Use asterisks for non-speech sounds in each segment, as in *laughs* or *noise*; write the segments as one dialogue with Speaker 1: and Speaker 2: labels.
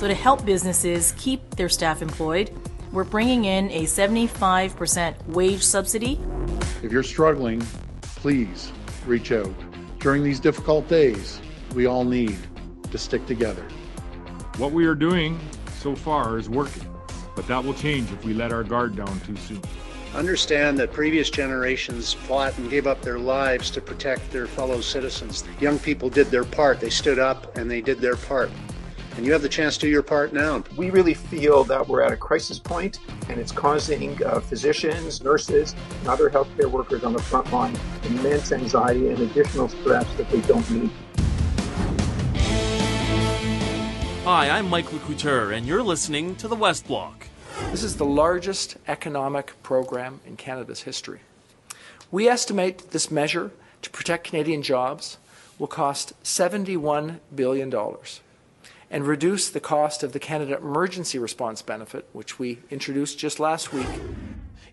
Speaker 1: So, to help businesses keep their staff employed, we're bringing in a 75% wage subsidy.
Speaker 2: If you're struggling, please reach out. During these difficult days, we all need to stick together.
Speaker 3: What we are doing so far is working, but that will change if we let our guard down too soon.
Speaker 4: Understand that previous generations fought and gave up their lives to protect their fellow citizens. Young people did their part. They stood up and they did their part. And you have the chance to do your part now.
Speaker 5: We really feel that we're at a crisis point and it's causing uh, physicians, nurses, and other healthcare workers on the front line immense anxiety and additional stress that they don't need.
Speaker 6: Hi, I'm Mike Couture, and you're listening to the West Block.
Speaker 7: This is the largest economic program in Canada's history. We estimate this measure to protect Canadian jobs will cost $71 billion and reduce the cost of the Canada Emergency Response Benefit, which we introduced just last week.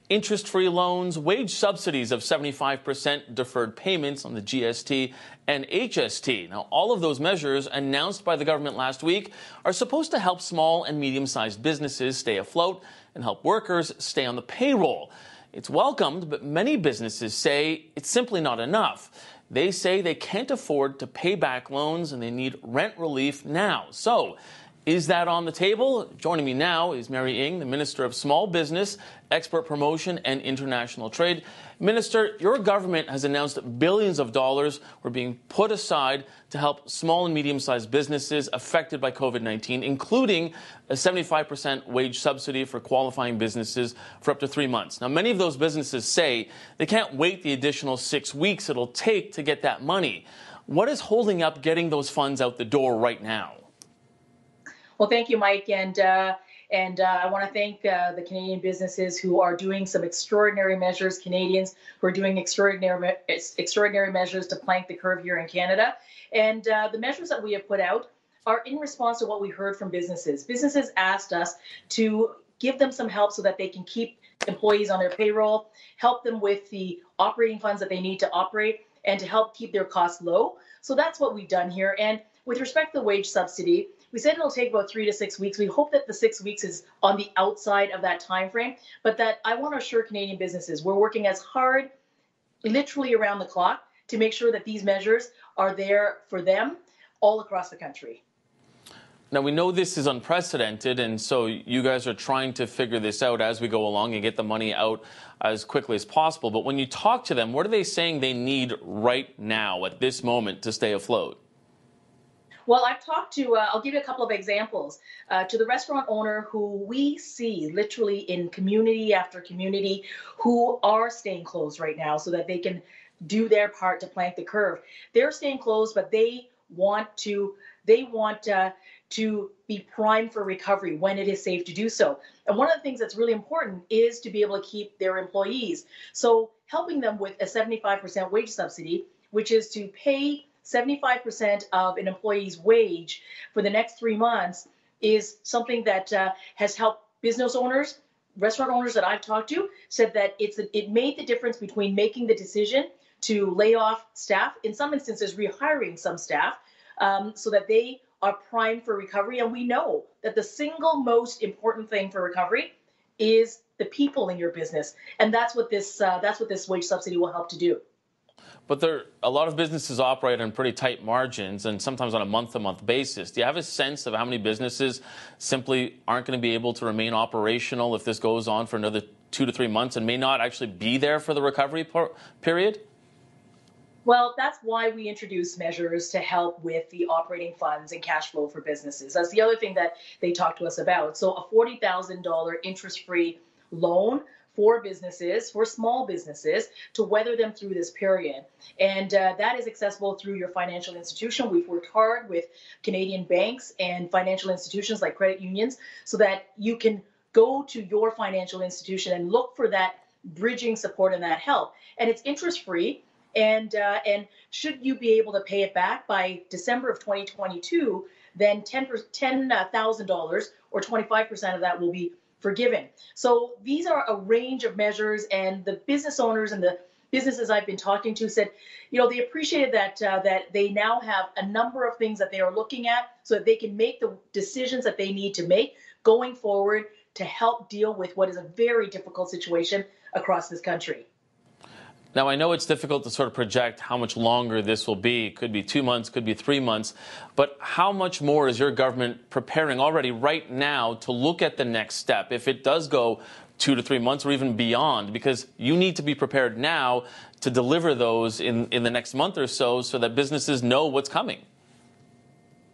Speaker 6: Interest free loans, wage subsidies of 75% deferred payments on the GST and HST. Now, all of those measures announced by the government last week are supposed to help small and medium sized businesses stay afloat and help workers stay on the payroll. It's welcomed, but many businesses say it's simply not enough. They say they can't afford to pay back loans and they need rent relief now. So, is that on the table? Joining me now is Mary Ng, the Minister of Small Business, Export Promotion, and International Trade. Minister, your government has announced billions of dollars were being put aside to help small and medium sized businesses affected by COVID 19, including a 75% wage subsidy for qualifying businesses for up to three months. Now, many of those businesses say they can't wait the additional six weeks it'll take to get that money. What is holding up getting those funds out the door right now?
Speaker 1: Well, thank you, Mike. And uh, and uh, I want to thank uh, the Canadian businesses who are doing some extraordinary measures, Canadians who are doing extraordinary extraordinary measures to plank the curve here in Canada. And uh, the measures that we have put out are in response to what we heard from businesses. Businesses asked us to give them some help so that they can keep employees on their payroll, help them with the operating funds that they need to operate, and to help keep their costs low. So that's what we've done here. And with respect to the wage subsidy, we said it'll take about three to six weeks. We hope that the six weeks is on the outside of that time frame, but that I want to assure Canadian businesses we're working as hard, literally around the clock, to make sure that these measures are there for them all across the country.
Speaker 6: Now, we know this is unprecedented, and so you guys are trying to figure this out as we go along and get the money out as quickly as possible. But when you talk to them, what are they saying they need right now at this moment to stay afloat?
Speaker 1: Well, I've talked to, uh, I'll give you a couple of examples. Uh, to the restaurant owner who we see literally in community after community who are staying closed right now so that they can do their part to plank the curve. They're staying closed, but they want to, they want uh, to be primed for recovery when it is safe to do so. And one of the things that's really important is to be able to keep their employees. So helping them with a 75% wage subsidy, which is to pay 75% of an employee's wage for the next three months is something that uh, has helped business owners, restaurant owners that I've talked to, said that it's it made the difference between making the decision to lay off staff, in some instances rehiring some staff, um, so that they are primed for recovery. And we know that the single most important thing for recovery is the people in your business, and that's what this uh, that's what this wage subsidy will help to do.
Speaker 6: But there, a lot of businesses operate on pretty tight margins and sometimes on a month to month basis. Do you have a sense of how many businesses simply aren't going to be able to remain operational if this goes on for another two to three months and may not actually be there for the recovery period?
Speaker 1: Well, that's why we introduce measures to help with the operating funds and cash flow for businesses. That's the other thing that they talk to us about. So, a $40,000 interest free loan for businesses, for small businesses, to weather them through this period. And uh, that is accessible through your financial institution. We've worked hard with Canadian banks and financial institutions like credit unions so that you can go to your financial institution and look for that bridging support and that help. And it's interest free. And uh, and should you be able to pay it back by December of 2022, then $10,000 or 25% of that will be forgiven. So these are a range of measures, and the business owners and the businesses I've been talking to said, you know, they appreciated that uh, that they now have a number of things that they are looking at so that they can make the decisions that they need to make going forward to help deal with what is a very difficult situation across this country.
Speaker 6: Now, I know it's difficult to sort of project how much longer this will be. It could be two months, could be three months. But how much more is your government preparing already right now to look at the next step if it does go two to three months or even beyond? Because you need to be prepared now to deliver those in, in the next month or so so that businesses know what's coming.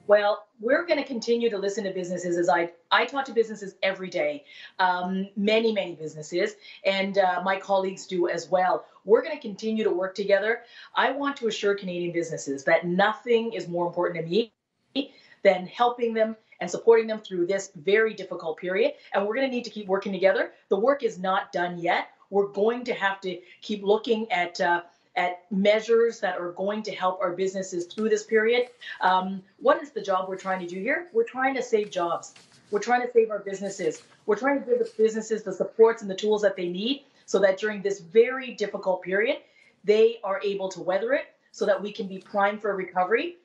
Speaker 1: Well, we're going to continue to listen to businesses as I I talk to businesses every day, um, many many businesses, and uh, my colleagues do as well. We're going to continue to work together. I want to assure Canadian businesses that nothing is more important to me than helping them and supporting them through this very difficult period. And we're going to need to keep working together. The work is not done yet. We're going to have to keep looking at. Uh, at measures that are going to help our businesses through this period. Um, what is the job we're trying to do here? We're trying to save jobs. We're trying to save our businesses. We're trying to give the businesses the supports and the tools that they need so that during this very difficult period, they are able to weather it so that we can be primed for recovery.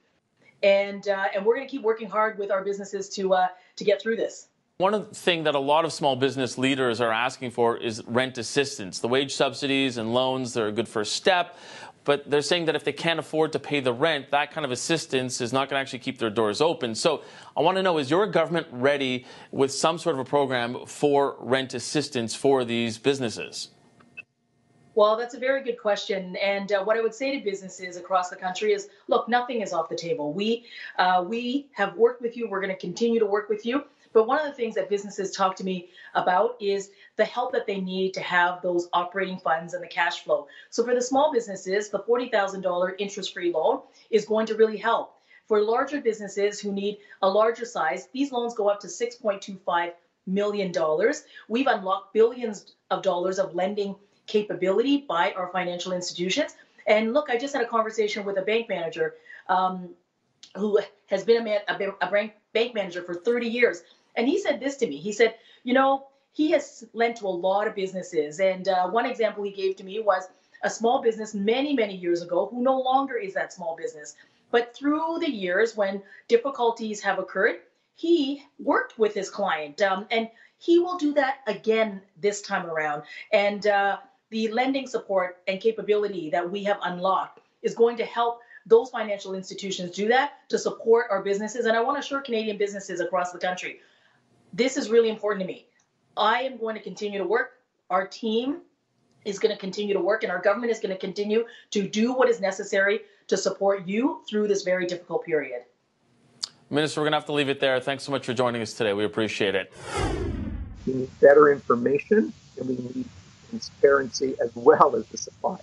Speaker 1: And, uh, and we're going to keep working hard with our businesses to, uh, to get through this.
Speaker 6: One thing that a lot of small business leaders are asking for is rent assistance. The wage subsidies and loans, they're a good first step, but they're saying that if they can't afford to pay the rent, that kind of assistance is not going to actually keep their doors open. So I want to know is your government ready with some sort of a program for rent assistance for these businesses?
Speaker 1: Well, that's a very good question. And uh, what I would say to businesses across the country is look, nothing is off the table. We, uh, we have worked with you, we're going to continue to work with you. But one of the things that businesses talk to me about is the help that they need to have those operating funds and the cash flow. So for the small businesses, the $40,000 interest free loan is going to really help. For larger businesses who need a larger size, these loans go up to $6.25 million. We've unlocked billions of dollars of lending capability by our financial institutions. And look, I just had a conversation with a bank manager um, who has been a, man, a bank, bank manager for 30 years. And he said this to me. He said, you know, he has lent to a lot of businesses. And uh, one example he gave to me was a small business many, many years ago who no longer is that small business. But through the years, when difficulties have occurred, he worked with his client. Um, and he will do that again this time around. And uh, the lending support and capability that we have unlocked is going to help those financial institutions do that to support our businesses. And I want to assure Canadian businesses across the country this is really important to me. I am going to continue to work. Our team is going to continue to work, and our government is going to continue to do what is necessary to support you through this very difficult period.
Speaker 6: Minister, we're going to have to leave it there. Thanks so much for joining us today. We appreciate it.
Speaker 5: We need better information, and we need transparency as well as the supply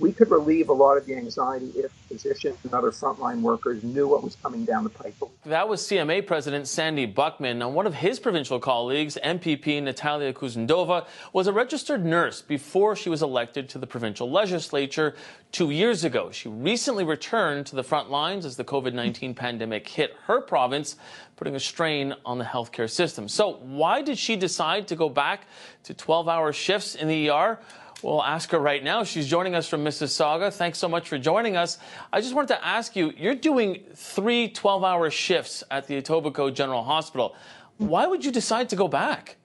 Speaker 5: we could relieve a lot of the anxiety if physicians and other frontline workers knew what was coming down the pipe.
Speaker 6: That was CMA President Sandy Buchman. Now, one of his provincial colleagues, MPP Natalia Kusendova, was a registered nurse before she was elected to the provincial legislature two years ago. She recently returned to the front lines as the COVID 19 pandemic hit her province, putting a strain on the healthcare system. So, why did she decide to go back to 12 hour shifts in the ER? We'll ask her right now. She's joining us from Mississauga. Thanks so much for joining us. I just wanted to ask you you're doing three 12 hour shifts at the Etobicoke General Hospital. Why would you decide to go back?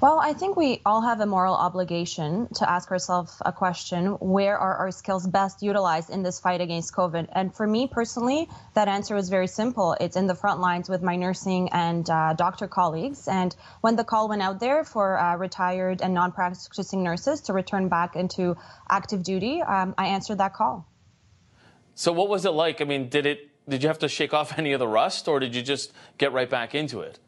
Speaker 8: Well, I think we all have a moral obligation to ask ourselves a question where are our skills best utilized in this fight against COVID? And for me personally, that answer is very simple. It's in the front lines with my nursing and uh, doctor colleagues. And when the call went out there for uh, retired and non practicing nurses to return back into active duty, um, I answered that call.
Speaker 6: So, what was it like? I mean, did it? Did you have to shake off any of the rust, or did you just get right back into it?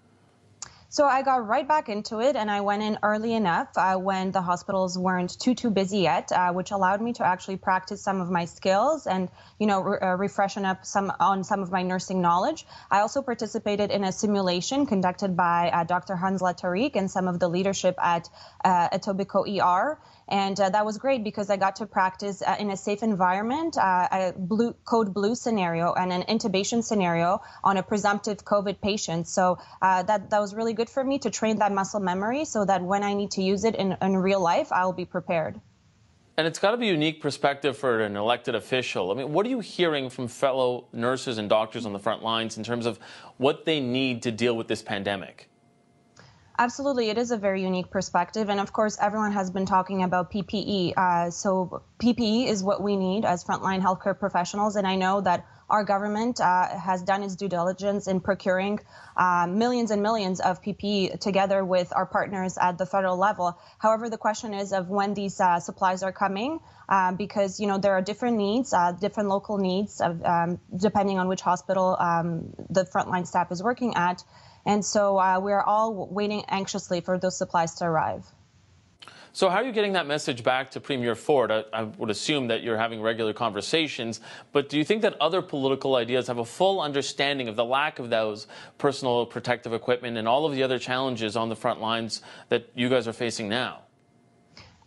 Speaker 8: So I got right back into it, and I went in early enough uh, when the hospitals weren't too too busy yet, uh, which allowed me to actually practice some of my skills and you know re- uh, refreshen up some on some of my nursing knowledge. I also participated in a simulation conducted by uh, Dr. Hans Tariq and some of the leadership at uh, Etobicoke ER. And uh, that was great because I got to practice uh, in a safe environment, uh, a blue, code blue scenario and an intubation scenario on a presumptive COVID patient. So uh, that, that was really good for me to train that muscle memory so that when I need to use it in, in real life, I'll be prepared.
Speaker 6: And it's got to be a unique perspective for an elected official. I mean, what are you hearing from fellow nurses and doctors on the front lines in terms of what they need to deal with this pandemic?
Speaker 8: Absolutely, it is a very unique perspective. And of course, everyone has been talking about PPE. Uh, so, PPE is what we need as frontline healthcare professionals. And I know that our government uh, has done its due diligence in procuring uh, millions and millions of PPE together with our partners at the federal level. However, the question is of when these uh, supplies are coming. Uh, because you know there are different needs, uh, different local needs, of, um, depending on which hospital um, the frontline staff is working at. And so uh, we're all waiting anxiously for those supplies to arrive.
Speaker 6: So, how are you getting that message back to Premier Ford? I, I, would assume that you're having regular conversations, but do you think that other political ideas have a full understanding of the lack of those personal protective equipment and all of the other challenges on the front lines that you guys are facing now?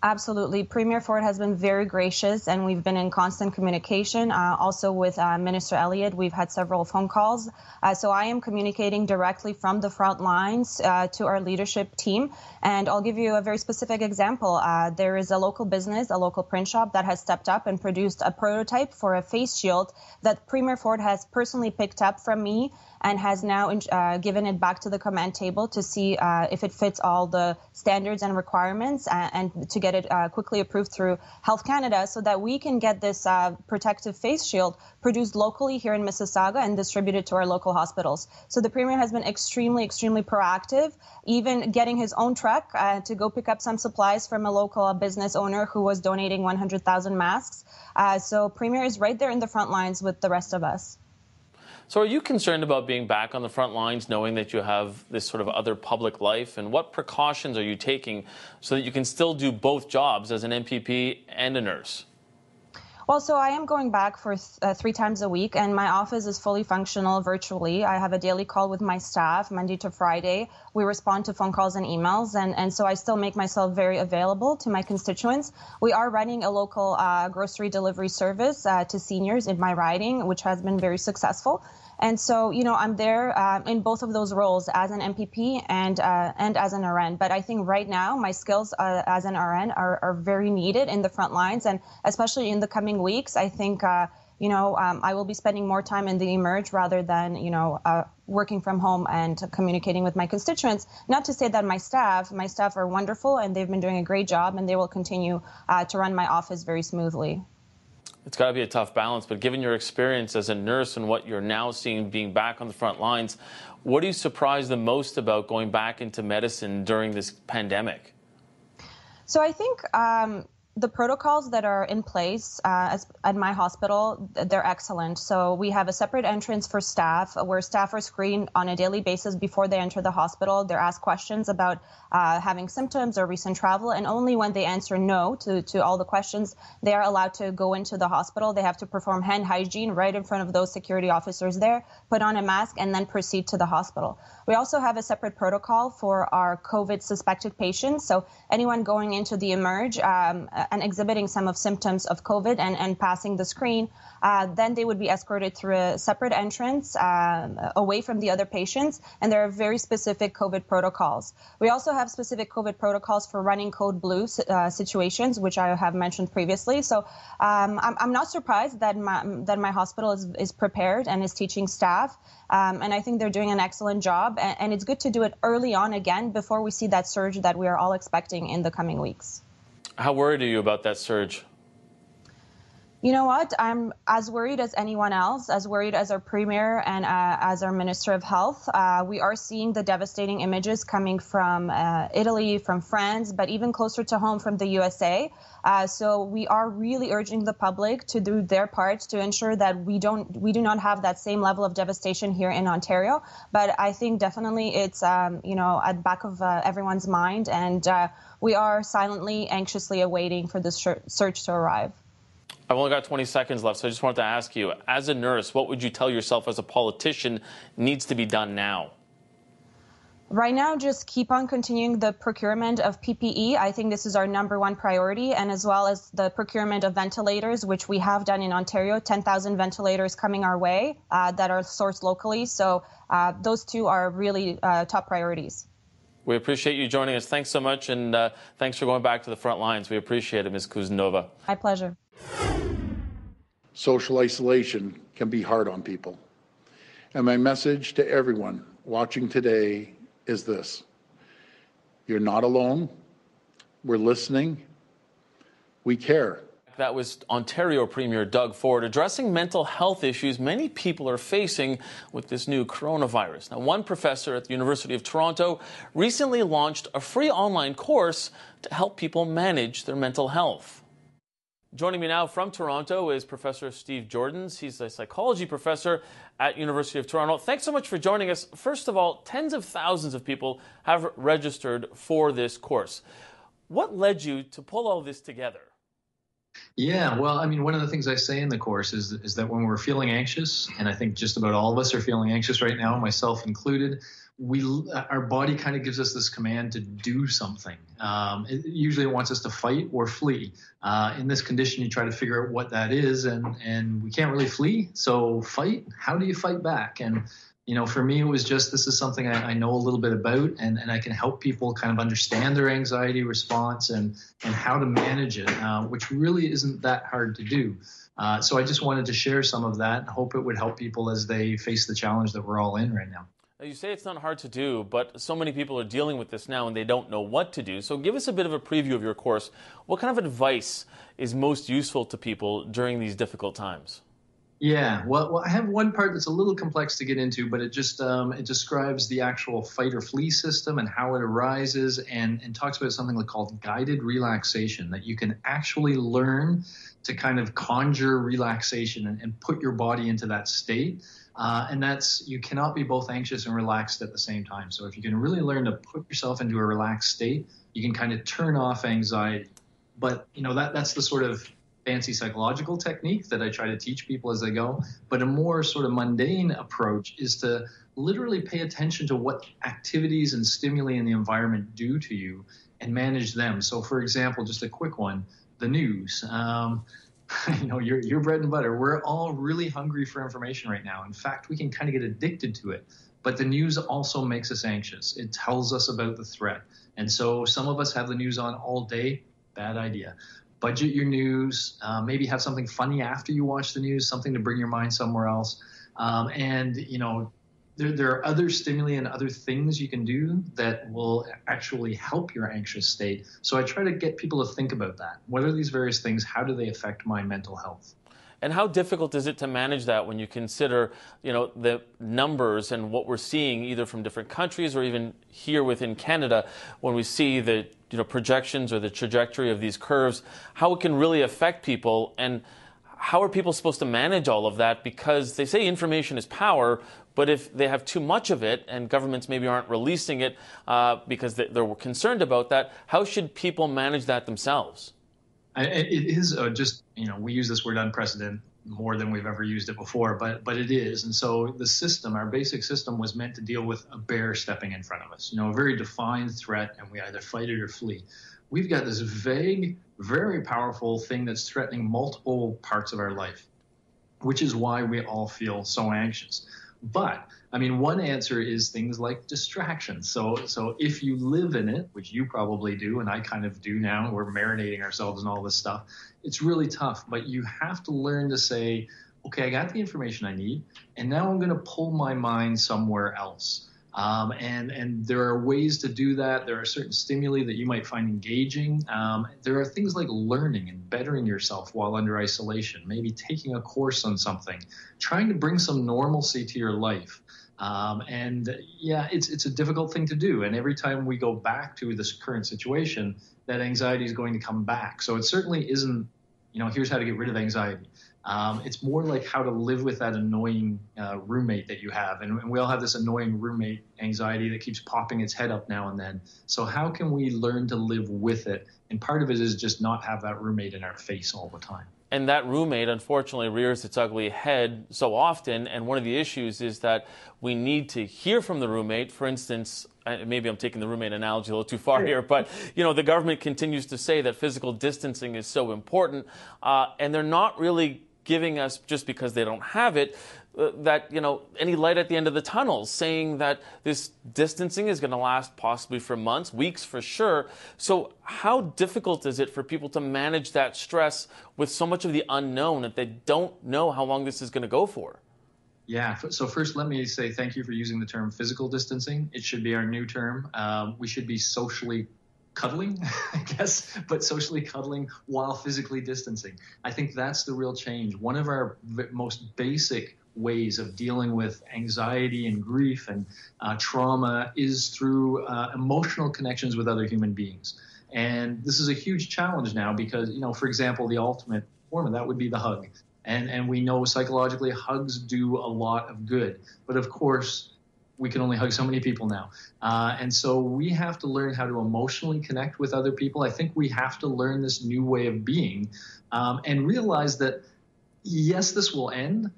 Speaker 8: Absolutely. Premier Ford has been very gracious, and we've been in constant communication. Uh, also with uh, Minister Elliott, we've had several phone calls. Uh, so I am communicating directly from the front lines uh, to our leadership team. And I'll give you a very specific example. Uh, there is a local business, a local print shop, that has stepped up and produced a prototype for a face shield that Premier Ford has personally picked up from me and has now uh, given it back to the command table to see uh, if it fits all the standards and requirements and, and to get it uh, quickly approved through Health Canada so that we can get this uh, protective face shield produced locally here in Mississauga and distributed to our local hospitals. So the Premier has been extremely, extremely proactive, even getting his own truck uh, to go pick up some supplies from a local business owner who was donating 100,000 masks. Uh, so Premier is right there in the front lines with the rest of us.
Speaker 6: So, are you concerned about being back on the front lines, knowing that you have this sort of other public life? And what precautions are you taking so that you can still do both jobs as an MPP and a nurse?
Speaker 8: Well, so I am going back for th- uh, three times a week, and my office is fully functional virtually. I have a daily call with my staff Monday to Friday. We respond to phone calls and emails, and, and so I still make myself very available to my constituents. We are running a local uh, grocery delivery service uh, to seniors in my riding, which has been very successful. And so, you know, I'm there uh, in both of those roles as an MPP and uh, and as an RN. But I think right now my skills uh, as an RN are, are very needed in the front lines, and especially in the coming weeks. I think. Uh, you know, um, I will be spending more time in the emerge rather than, you know, uh, working from home and communicating with my constituents. Not to say that my staff, my staff are wonderful and they've been doing a great job and they will continue uh, to run my office very smoothly.
Speaker 6: It's got to be a tough balance, but given your experience as a nurse and what you're now seeing being back on the front lines, what are you surprised the most about going back into medicine during this pandemic?
Speaker 8: So I think um, the protocols that are in place uh, as, at my hospital, they're excellent. So we have a separate entrance for staff where staff are screened on a daily basis before they enter the hospital. They're asked questions about uh, having symptoms or recent travel, and only when they answer no to, to all the questions, they are allowed to go into the hospital. They have to perform hand hygiene right in front of those security officers there, put on a mask, and then proceed to the hospital. We also have a separate protocol for our COVID suspected patients. So anyone going into the emerge, um, and exhibiting some of symptoms of COVID and, and passing the screen, uh, then they would be escorted through a separate entrance uh, away from the other patients. And there are very specific COVID protocols. We also have specific COVID protocols for running code blue uh, situations, which I have mentioned previously. So um, I'm, I'm, not surprised that my, that my hospital is, is prepared and is teaching staff. Um, and I think they're doing an excellent job. And, and it's good to do it early on again before we see that surge that we are all expecting in the coming weeks.
Speaker 6: How worried are you about that surge?
Speaker 8: You know what? I'm as worried as anyone else, as worried as our premier and uh, as our minister of health. Uh, we are seeing the devastating images coming from uh, Italy, from France, but even closer to home from the USA. Uh, so we are really urging the public to do their part to ensure that we don't, we do not have that same level of devastation here in Ontario. But I think definitely it's, um, you know, at the back of uh, everyone's mind, and uh, we are silently, anxiously awaiting for this search to arrive.
Speaker 6: I've only got 20 seconds left, so I just wanted to ask you, as a nurse, what would you tell yourself as a politician needs to be done now?
Speaker 8: Right now, just keep on continuing the procurement of PPE. I think this is our number one priority, and as well as the procurement of ventilators, which we have done in Ontario 10,000 ventilators coming our way uh, that are sourced locally. So, uh, those two are really uh, top priorities.
Speaker 6: We appreciate you joining us. Thanks so much, and uh, thanks for going back to the front lines. We appreciate it, Ms. Kuznova.
Speaker 8: My pleasure.
Speaker 2: Social isolation can be hard on people. And my message to everyone watching today is this You're not alone. We're listening. We care.
Speaker 6: That was Ontario Premier Doug Ford addressing mental health issues many people are facing with this new coronavirus. Now, one professor at the University of Toronto recently launched a free online course to help people manage their mental health. Joining me now from Toronto is Professor Steve Joordens. He's a psychology professor at University of Toronto. Thanks so much for joining us. First of all, tens of thousands of people have registered for this course. What led you to pull all this together?
Speaker 9: Yeah, well, I mean, one of the things I say in the course is is that when we're feeling anxious, and I think just about all of us are feeling anxious right now, myself included, we our body kind of gives us this command to do something. Um, it, usually, it wants us to fight or flee. Uh, in this condition, you try to figure out what that is, and and we can't really flee. So, fight. How do you fight back? And you know, for me, it was just this is something I, I, know a little bit about, and, and I can help people kind of understand their anxiety response and and how to manage it, uh, which really isn't that hard to do. Uh, so I just wanted to share some of that and hope it would help people as they face the challenge that we're all in right now.
Speaker 6: You say it's not hard to do, but so many people are dealing with this now and they don't know what to do. So give us a bit of a preview of your course. What kind of advice is most useful to people during these difficult times?
Speaker 9: Yeah, well, well, I have one part that's a little complex to get into, but it just um, it describes the actual fight or flee system and how it arises, and and talks about something called guided relaxation that you can actually learn to kind of conjure relaxation and, and put your body into that state. Uh, and that's you cannot be both anxious and relaxed at the same time. So if you can really learn to put yourself into a relaxed state, you can kind of turn off anxiety. But you know that that's the sort of fancy psychological technique that I try to teach people as they go. But a more sort of mundane approach is to literally pay attention to what activities and stimuli in the environment do to you and manage them. So, for example, just a quick one the news. Um, *laughs* you know, your, your bread and butter. We're all really hungry for information right now. In fact, we can kind of get addicted to it. But the news also makes us anxious. It tells us about the threat. And so some of us have the news on all day. Bad idea budget your news, uh, maybe have something funny after you watch the news, something to bring your mind somewhere else. Um, and, you know, there, there are other stimuli and other things you can do that will actually help your anxious state. So I try to get people to think about that. What are these various things? How do they affect my mental health?
Speaker 6: And how difficult is it to manage that when you consider, you know, the numbers and what we're seeing either from different countries or even here within Canada when we see the, you know, projections or the trajectory of these curves, how it can really affect people and how are people supposed to manage all of that? Because they say information is power, but if they have too much of it and governments maybe aren't releasing it uh, because they're concerned about that, how should people manage that themselves?
Speaker 9: It is uh, just you know we use this word unprecedented more than we've ever used it before, but but it is. And so the system, our basic system, was meant to deal with a bear stepping in front of us. You know, a very defined threat, and we either fight it or flee. We've got this vague, very powerful thing that's threatening multiple parts of our life, which is why we all feel so anxious. But I mean, one answer is things like distractions. So, so if you live in it, which you probably do, and I kind of do now, we're marinating ourselves in all this stuff. It's really tough, but you have to learn to say, okay, I got the information I need, and now I'm going to pull my mind somewhere else. Um, and and there are ways to do that. There are certain stimuli that you might find engaging. Um, there are things like learning and bettering yourself while under isolation. Maybe taking a course on something, trying to bring some normalcy to your life. Um, and yeah, it's it's a difficult thing to do. And every time we go back to this current situation, that anxiety is going to come back. So it certainly isn't, you know, here's how to get rid of anxiety. Um, it's more like how to live with that annoying uh, roommate that you have. And, and, we all have this annoying roommate anxiety that keeps popping its head up now and then. So, how can we learn to live with it? And part of it is just not have that roommate in our face all the time.
Speaker 6: And that roommate, unfortunately, rears its ugly head so often. And one of the issues is that we need to hear from the roommate. For instance, maybe I'm taking the roommate analogy a little too far here, but you know the government continues to say that physical distancing is so important, uh, and they're not really giving us just because they don't have it uh, that you know any light at the end of the tunnel, saying that this distancing is going to last possibly for months, weeks for sure. So how difficult is it for people to manage that stress with so much of the unknown that they don't know how long this is going to go for?
Speaker 9: Yeah. So first, let me say thank you for using the term physical distancing. It should be our new term. Um, we should be socially cuddling, *laughs* I guess, but socially cuddling while physically distancing. I think that's the real change. One of our most basic ways of dealing with anxiety and grief and uh, trauma is through uh, emotional connections with other human beings. And this is a huge challenge now because, you know, for example, the ultimate form of that would be the hug. And, and we know psychologically hugs do a lot of good. But of course, we can only hug so many people now. Uh, and so we have to learn how to emotionally connect with other people. I think we have to learn this new way of being um, and realize that, yes, this will end,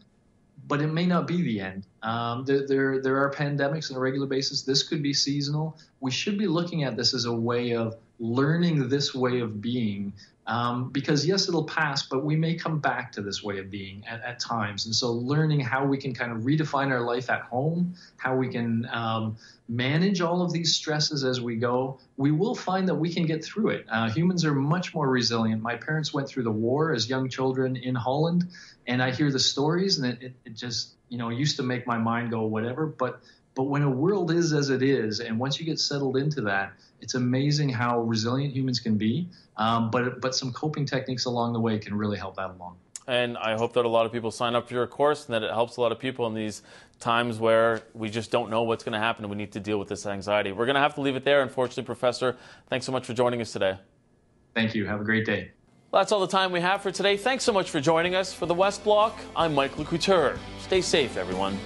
Speaker 9: but it may not be the end. Um, there, there, there are pandemics on a regular basis. This could be seasonal. We should be looking at this as a way of learning this way of being um, because yes, it'll pass, but we may come back to this way of being at, at, times. And so, learning how we can kind of redefine our life at home, how we can um, manage all of these stresses as we go, we will find that we can get through it. Uh, humans are much more resilient. My parents went through the war as young children in Holland, and I hear the stories, and it, it, it just you know used to make my mind go whatever, but but when a world is as it is, and once you get settled into that, it's amazing how resilient humans can be. Um, but but some coping techniques along the way can really help that along.
Speaker 6: And I hope that a lot of people sign up for your course and that it helps a lot of people in these times where we just don't know what's going to happen and we need to deal with this anxiety. We're going to have to leave it there, unfortunately, Professor. Thanks so much for joining us today.
Speaker 9: Thank you. Have a great day.
Speaker 6: Well, that's all the time we have for today. Thanks so much for joining us. For the West Block, I'm Mike Couture. Stay safe, everyone.